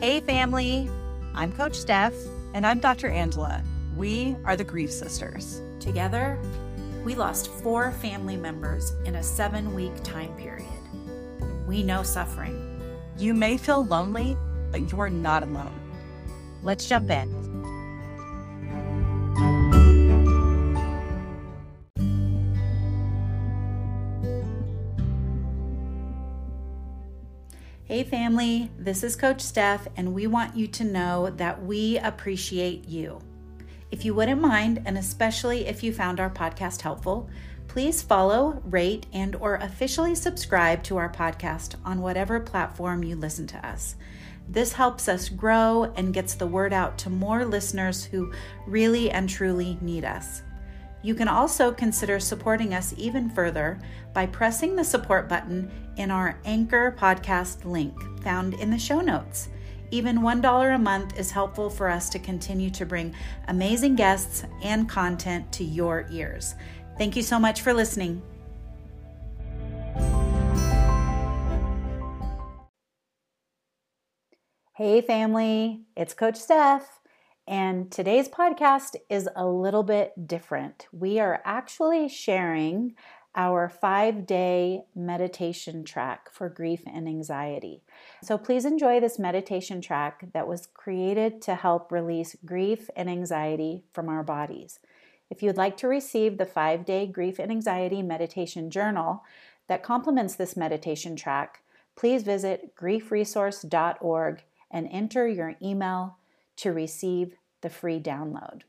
Hey, family. I'm Coach Stef. And I'm Dr. Angela. We are the Grief Sisters. Together, we lost four family members in a seven week time period. We know suffering. You may feel lonely, but you're not alone. Let's jump in. Hey, family, this is Coach Stef, and we want you to know that we appreciate you. If you wouldn't mind, and especially if you found our podcast helpful, please follow, rate, and or officially subscribe to our podcast on whatever platform you listen to us. This helps us grow and gets the word out to more listeners who really and truly need us. You can also consider supporting us even further by pressing the support button in our Anchor podcast link found in the show notes. Even $1 a month is helpful for us to continue to bring amazing guests and content to your ears. Thank you so much for listening. Hey, family, it's Coach Stef. And today's podcast is a little bit different. We are actually sharing our five day meditation track for grief and anxiety. So please enjoy this meditation track that was created to help release grief and anxiety from our bodies. If you'd like to receive the five day grief and anxiety meditation journal that complements this meditation track, please visit griefresource.org and enter your email to receive the free download.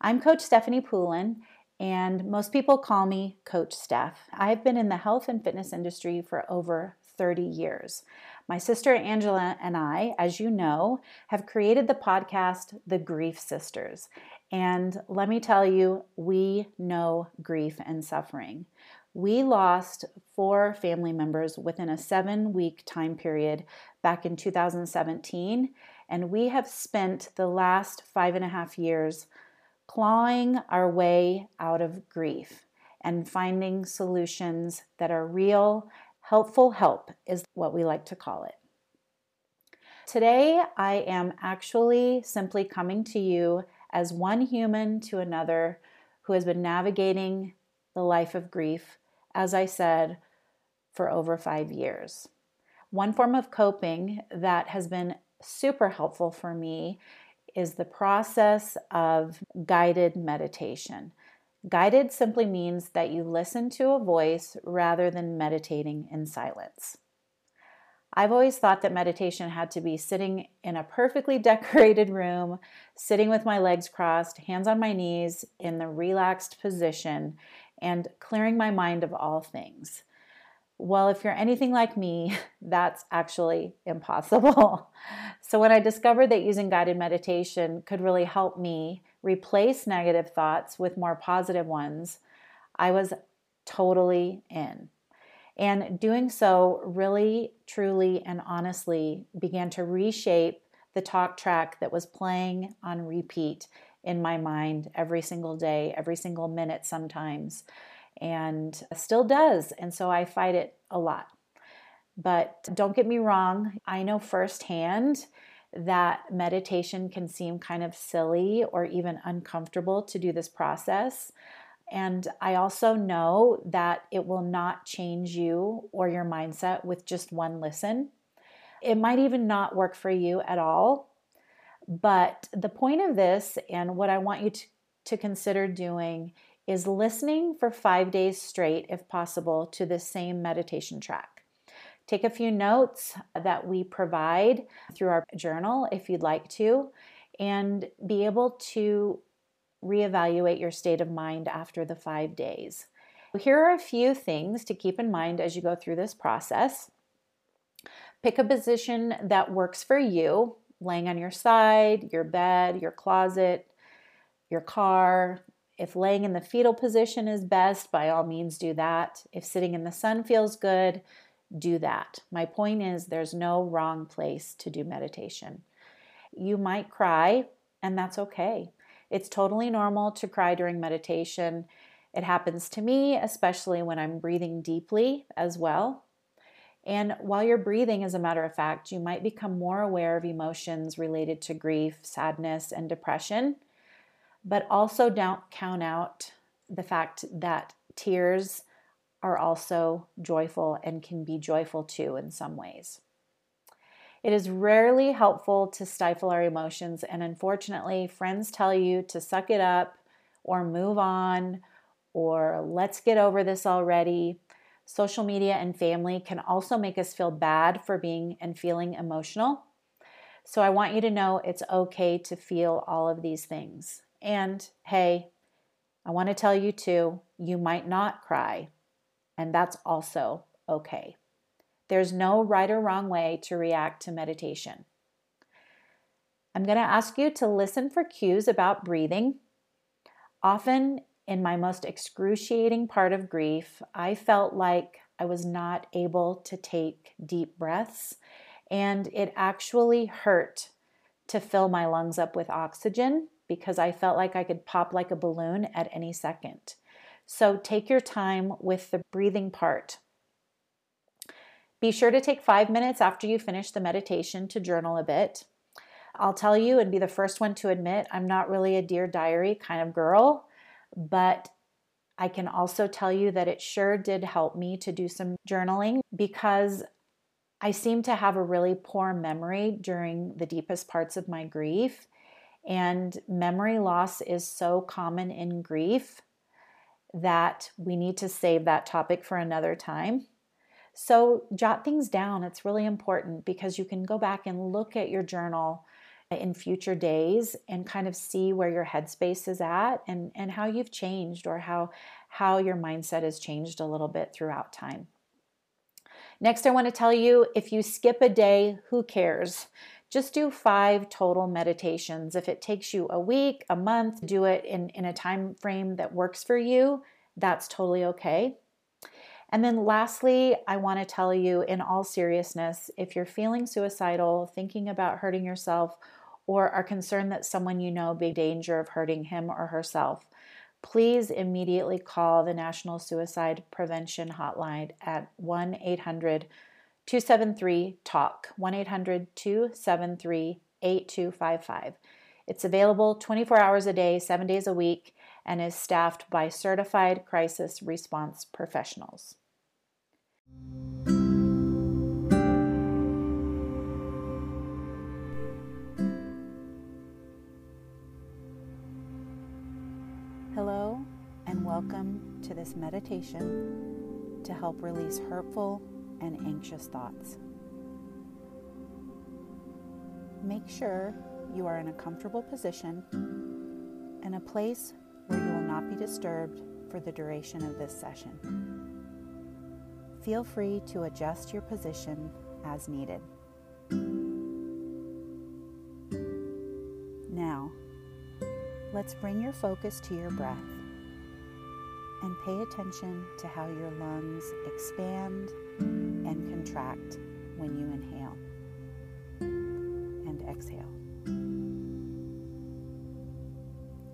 I'm Coach Stefanie Poulin, and most people call me Coach Stef. I've been in the health and fitness industry for over 30 years. My sister Angela and I, as you know, have created the podcast The Grief Sisters. And let me tell you, we know grief and suffering. We lost four family members within a seven week time period back in 2017, and we have spent the last five and a half years clawing our way out of grief and finding solutions that are real, helpful help, is what we like to call it. Today, I am actually simply coming to you as one human to another who has been navigating the life of grief, as I said, for over five years. One form of coping that has been super helpful for me is the process of guided meditation. Guided simply means that you listen to a voice rather than meditating in silence. I've always thought that meditation had to be sitting in a perfectly decorated room, sitting with my legs crossed, hands on my knees in the relaxed position, and clearing my mind of all things. Well, if you're anything like me, that's actually impossible. So, when I discovered that using guided meditation could really help me replace negative thoughts with more positive ones, I was totally in. And doing so really, truly, and honestly began to reshape the talk track that was playing on repeat in my mind every single day, every single minute sometimes and still does. And so I fight it a lot. But don't get me wrong, I know firsthand that meditation can seem kind of silly or even uncomfortable to do this process. And I also know that it will not change you or your mindset with just one listen. It might even not work for you at all. But the point of this, and what I want you to, to consider doing, is listening for five days straight, if possible, to the same meditation track. Take a few notes that we provide through our journal if you'd like to, and be able to reevaluate your state of mind after the five days. Here are a few things to keep in mind as you go through this process. Pick a position that works for you, laying on your side, your bed, your closet, your car, if laying in the fetal position is best, by all means do that. If sitting in the sun feels good, do that. My point is, there's no wrong place to do meditation. You might cry, and that's okay. It's totally normal to cry during meditation. It happens to me, especially when I'm breathing deeply as well. And while you're breathing, as a matter of fact, you might become more aware of emotions related to grief, sadness, and depression. But also don't count out the fact that tears are also joyful and can be joyful too in some ways. It is rarely helpful to stifle our emotions, and unfortunately, friends tell you to suck it up or move on or let's get over this already. Social media and family can also make us feel bad for being and feeling emotional. So I want you to know it's okay to feel all of these things. And hey, I want to tell you too, you might not cry, and that's also okay. There's no right or wrong way to react to meditation. I'm going to ask you to listen for cues about breathing. Often, in my most excruciating part of grief, I felt like I was not able to take deep breaths, and it actually hurt to fill my lungs up with oxygen because I felt like I could pop like a balloon at any second. So take your time with the breathing part. Be sure to take five minutes after you finish the meditation to journal a bit. I'll tell you and be the first one to admit I'm not really a Dear Diary kind of girl, but I can also tell you that it sure did help me to do some journaling because I seem to have a really poor memory during the deepest parts of my grief. And memory loss is so common in grief that we need to save that topic for another time. So, jot things down. It's really important because you can go back and look at your journal in future days and kind of see where your headspace is at and, and how you've changed or how, how your mindset has changed a little bit throughout time. Next, I want to tell you if you skip a day, who cares? Just do five total meditations. If it takes you a week, a month, do it in, in a time frame that works for you. That's totally okay. And then lastly, I want to tell you in all seriousness if you're feeling suicidal, thinking about hurting yourself, or are concerned that someone you know be in danger of hurting him or herself, please immediately call the National Suicide Prevention Hotline at 1 800 273 TALK, 1 800 273 8255. It's available 24 hours a day, seven days a week, and is staffed by certified crisis response professionals. Hello, and welcome to this meditation to help release hurtful and anxious thoughts. Make sure you are in a comfortable position and a place where you will not be disturbed for the duration of this session. Feel free to adjust your position as needed. Now, let's bring your focus to your breath and pay attention to how your lungs expand and contract when you inhale and exhale.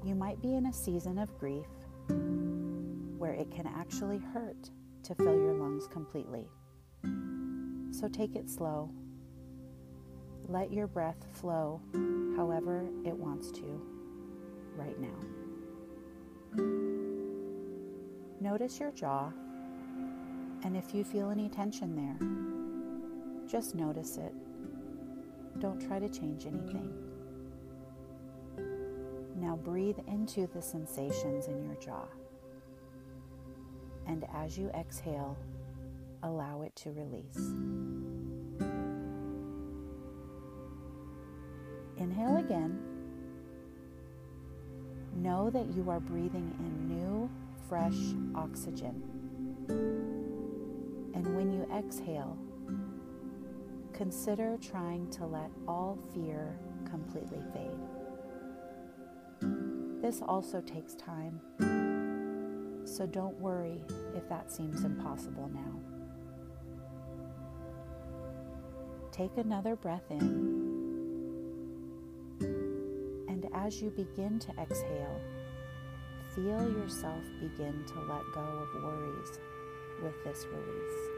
You might be in a season of grief where it can actually hurt to fill your lungs completely. So take it slow. Let your breath flow however it wants to right now. Notice your jaw, and if you feel any tension there, just notice it. Don't try to change anything. Now breathe into the sensations in your jaw. And as you exhale, allow it to release. Inhale again. Know that you are breathing in new, fresh oxygen. And when you exhale, consider trying to let all fear completely fade. This also takes time, so don't worry if that seems impossible now. Take another breath in, and as you begin to exhale, feel yourself begin to let go of worries with this release.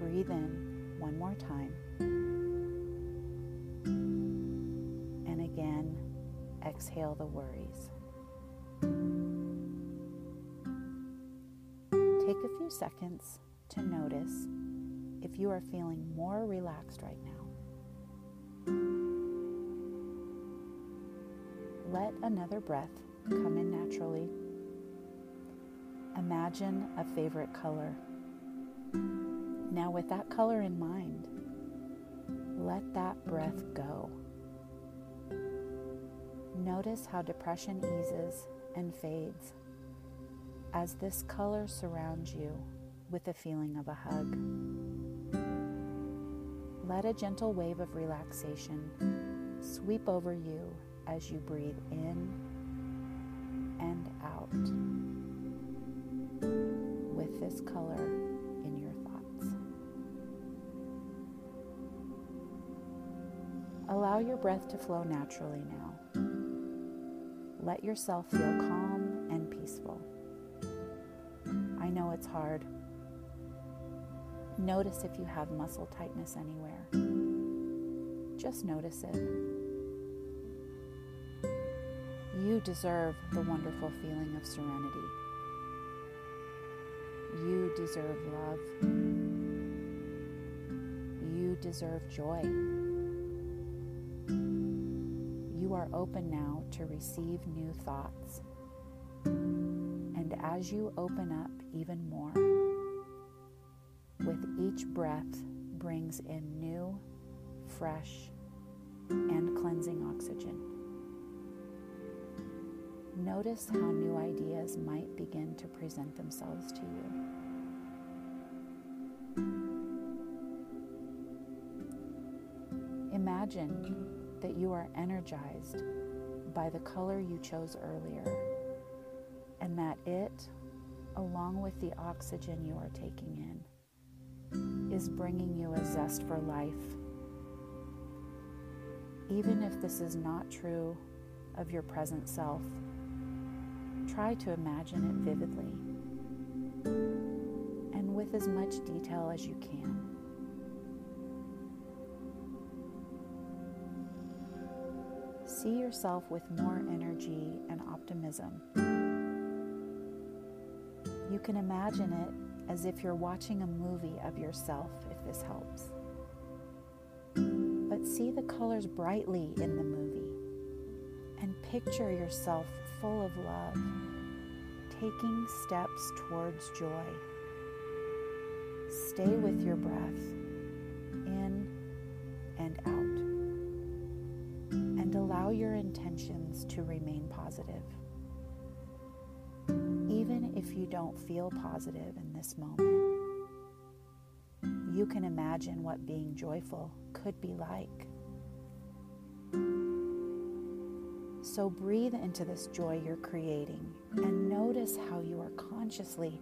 breathe in one more time. And again, exhale the worries. Take a few seconds to notice if you are feeling more relaxed right now. Let another breath come in naturally. Imagine a favorite color. Now, with that color in mind, let that breath go. Notice how depression eases and fades as this color surrounds you with a feeling of a hug. Let a gentle wave of relaxation sweep over you as you breathe in and out with this color in your thoughts. Allow your breath to flow naturally now. Let yourself feel calm and peaceful. I know it's hard. Notice if you have muscle tightness anywhere. Just notice it. You deserve the wonderful feeling of serenity. You deserve love. You deserve joy. You are open now to receive new thoughts. And as you open up even more, with each breath brings in new, fresh, and cleansing oxygen. Notice how new ideas might begin to present themselves to you. Imagine that you are energized by the color you chose earlier, and that it, along with the oxygen you are taking in, is bringing you a zest for life. Even if this is not true of your present self, try to imagine it vividly and with as much detail as you can. See yourself with more energy and optimism. You can imagine it as if you're watching a movie of yourself, if this helps. But see the colors brightly in the movie picture yourself full of love, taking steps towards joy. Stay with your breath in and out, and allow your intentions to remain positive. Even if you don't feel positive in this moment, you can imagine what being joyful could be like. So breathe into this joy you're creating and notice how you are consciously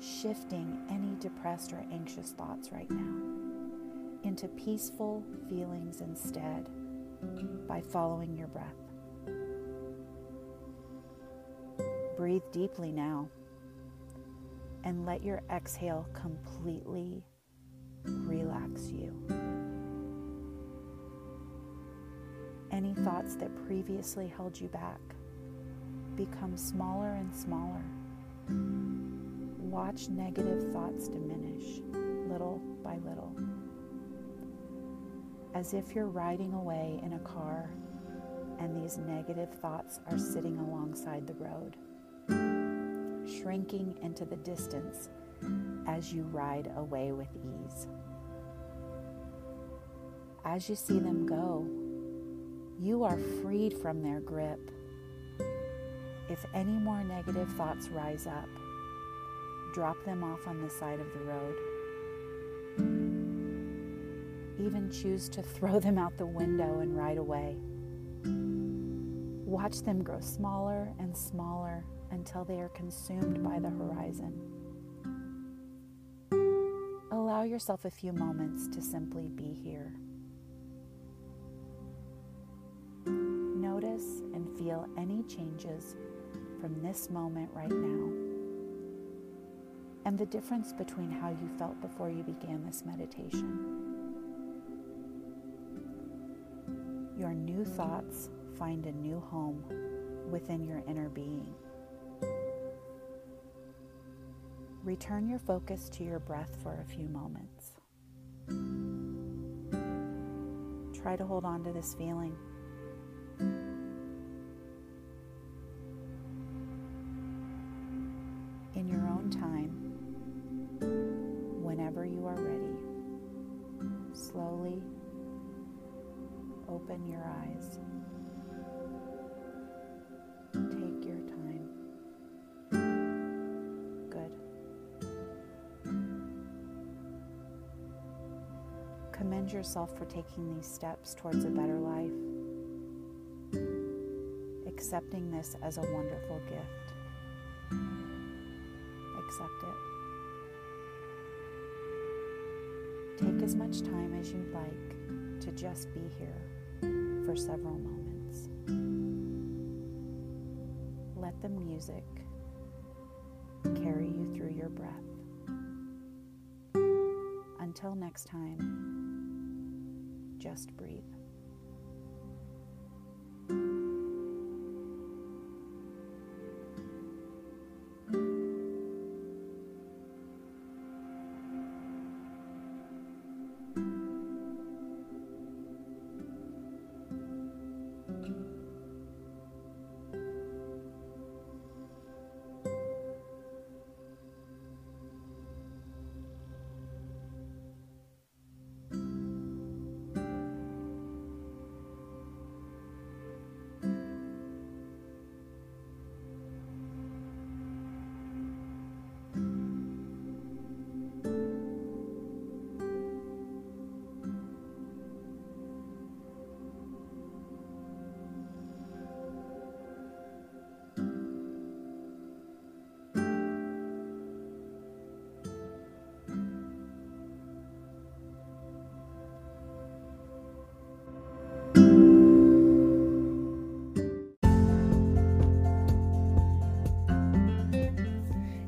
shifting any depressed or anxious thoughts right now into peaceful feelings instead by following your breath. Breathe deeply now and let your exhale completely relax thoughts that previously held you back become smaller and smaller. Watch negative thoughts diminish little by little. As if you're riding away in a car and these negative thoughts are sitting alongside the road, shrinking into the distance as you ride away with ease. As you see them go, you are freed from their grip. If any more negative thoughts rise up, drop them off on the side of the road. Even choose to throw them out the window and ride away. Watch them grow smaller and smaller until they are consumed by the horizon. Allow yourself a few moments to simply be here. Feel any changes from this moment right now. and the difference between how you felt before you began this meditation. Your new thoughts find a new home within your inner being. Return your focus to your breath for a few moments. Try to hold on to this feeling. Open your eyes. Take your time. Good. Commend yourself for taking these steps towards a better life, accepting this as a wonderful gift. Accept it. Take as much time as you'd like to just be here for several moments. Let the music carry you through your breath. Until next time, just breathe.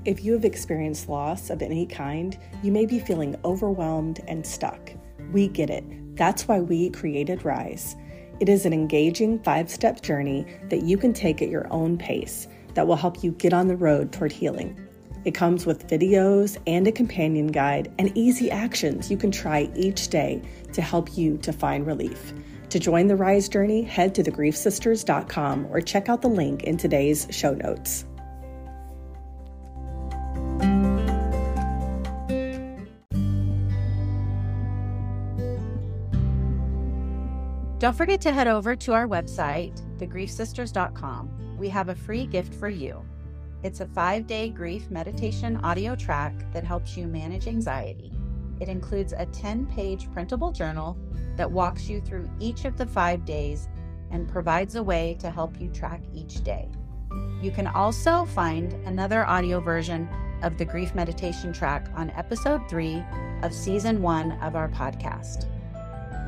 If you have experienced loss of any kind, you may be feeling overwhelmed and stuck. We get it. That's why we created Rise. It is an engaging five step journey that you can take at your own pace that will help you get on the road toward healing. It comes with videos and a companion guide and easy actions you can try each day to help you to find relief. To join the Rise journey, head to thegriefsisters.com or check out the link in today's show notes. Don't forget to head over to our website, thegriefsisters.com. We have a free gift for you. It's a five day grief meditation audio track that helps you manage anxiety. It includes a 10 page printable journal that walks you through each of the five days and provides a way to help you track each day. You can also find another audio version of the grief meditation track on episode three of season one of our podcast.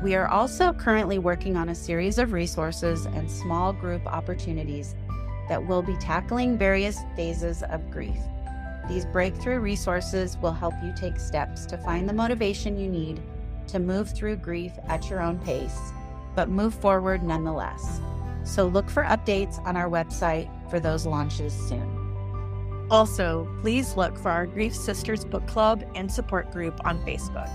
We are also currently working on a series of resources and small group opportunities that will be tackling various phases of grief. These breakthrough resources will help you take steps to find the motivation you need to move through grief at your own pace, but move forward nonetheless. So look for updates on our website for those launches soon. Also, please look for our Grief Sisters book club and support group on Facebook.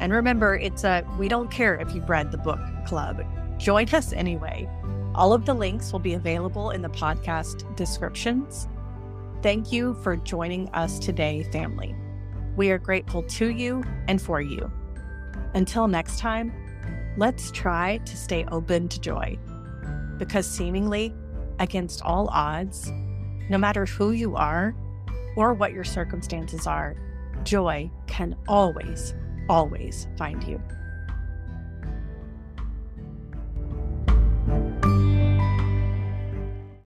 And remember, it's a we don't care if you've read the book club. Join us anyway. All of the links will be available in the podcast descriptions. Thank you for joining us today, family. We are grateful to you and for you. Until next time, let's try to stay open to joy. Because seemingly, against all odds, no matter who you are or what your circumstances are, joy can always always find you.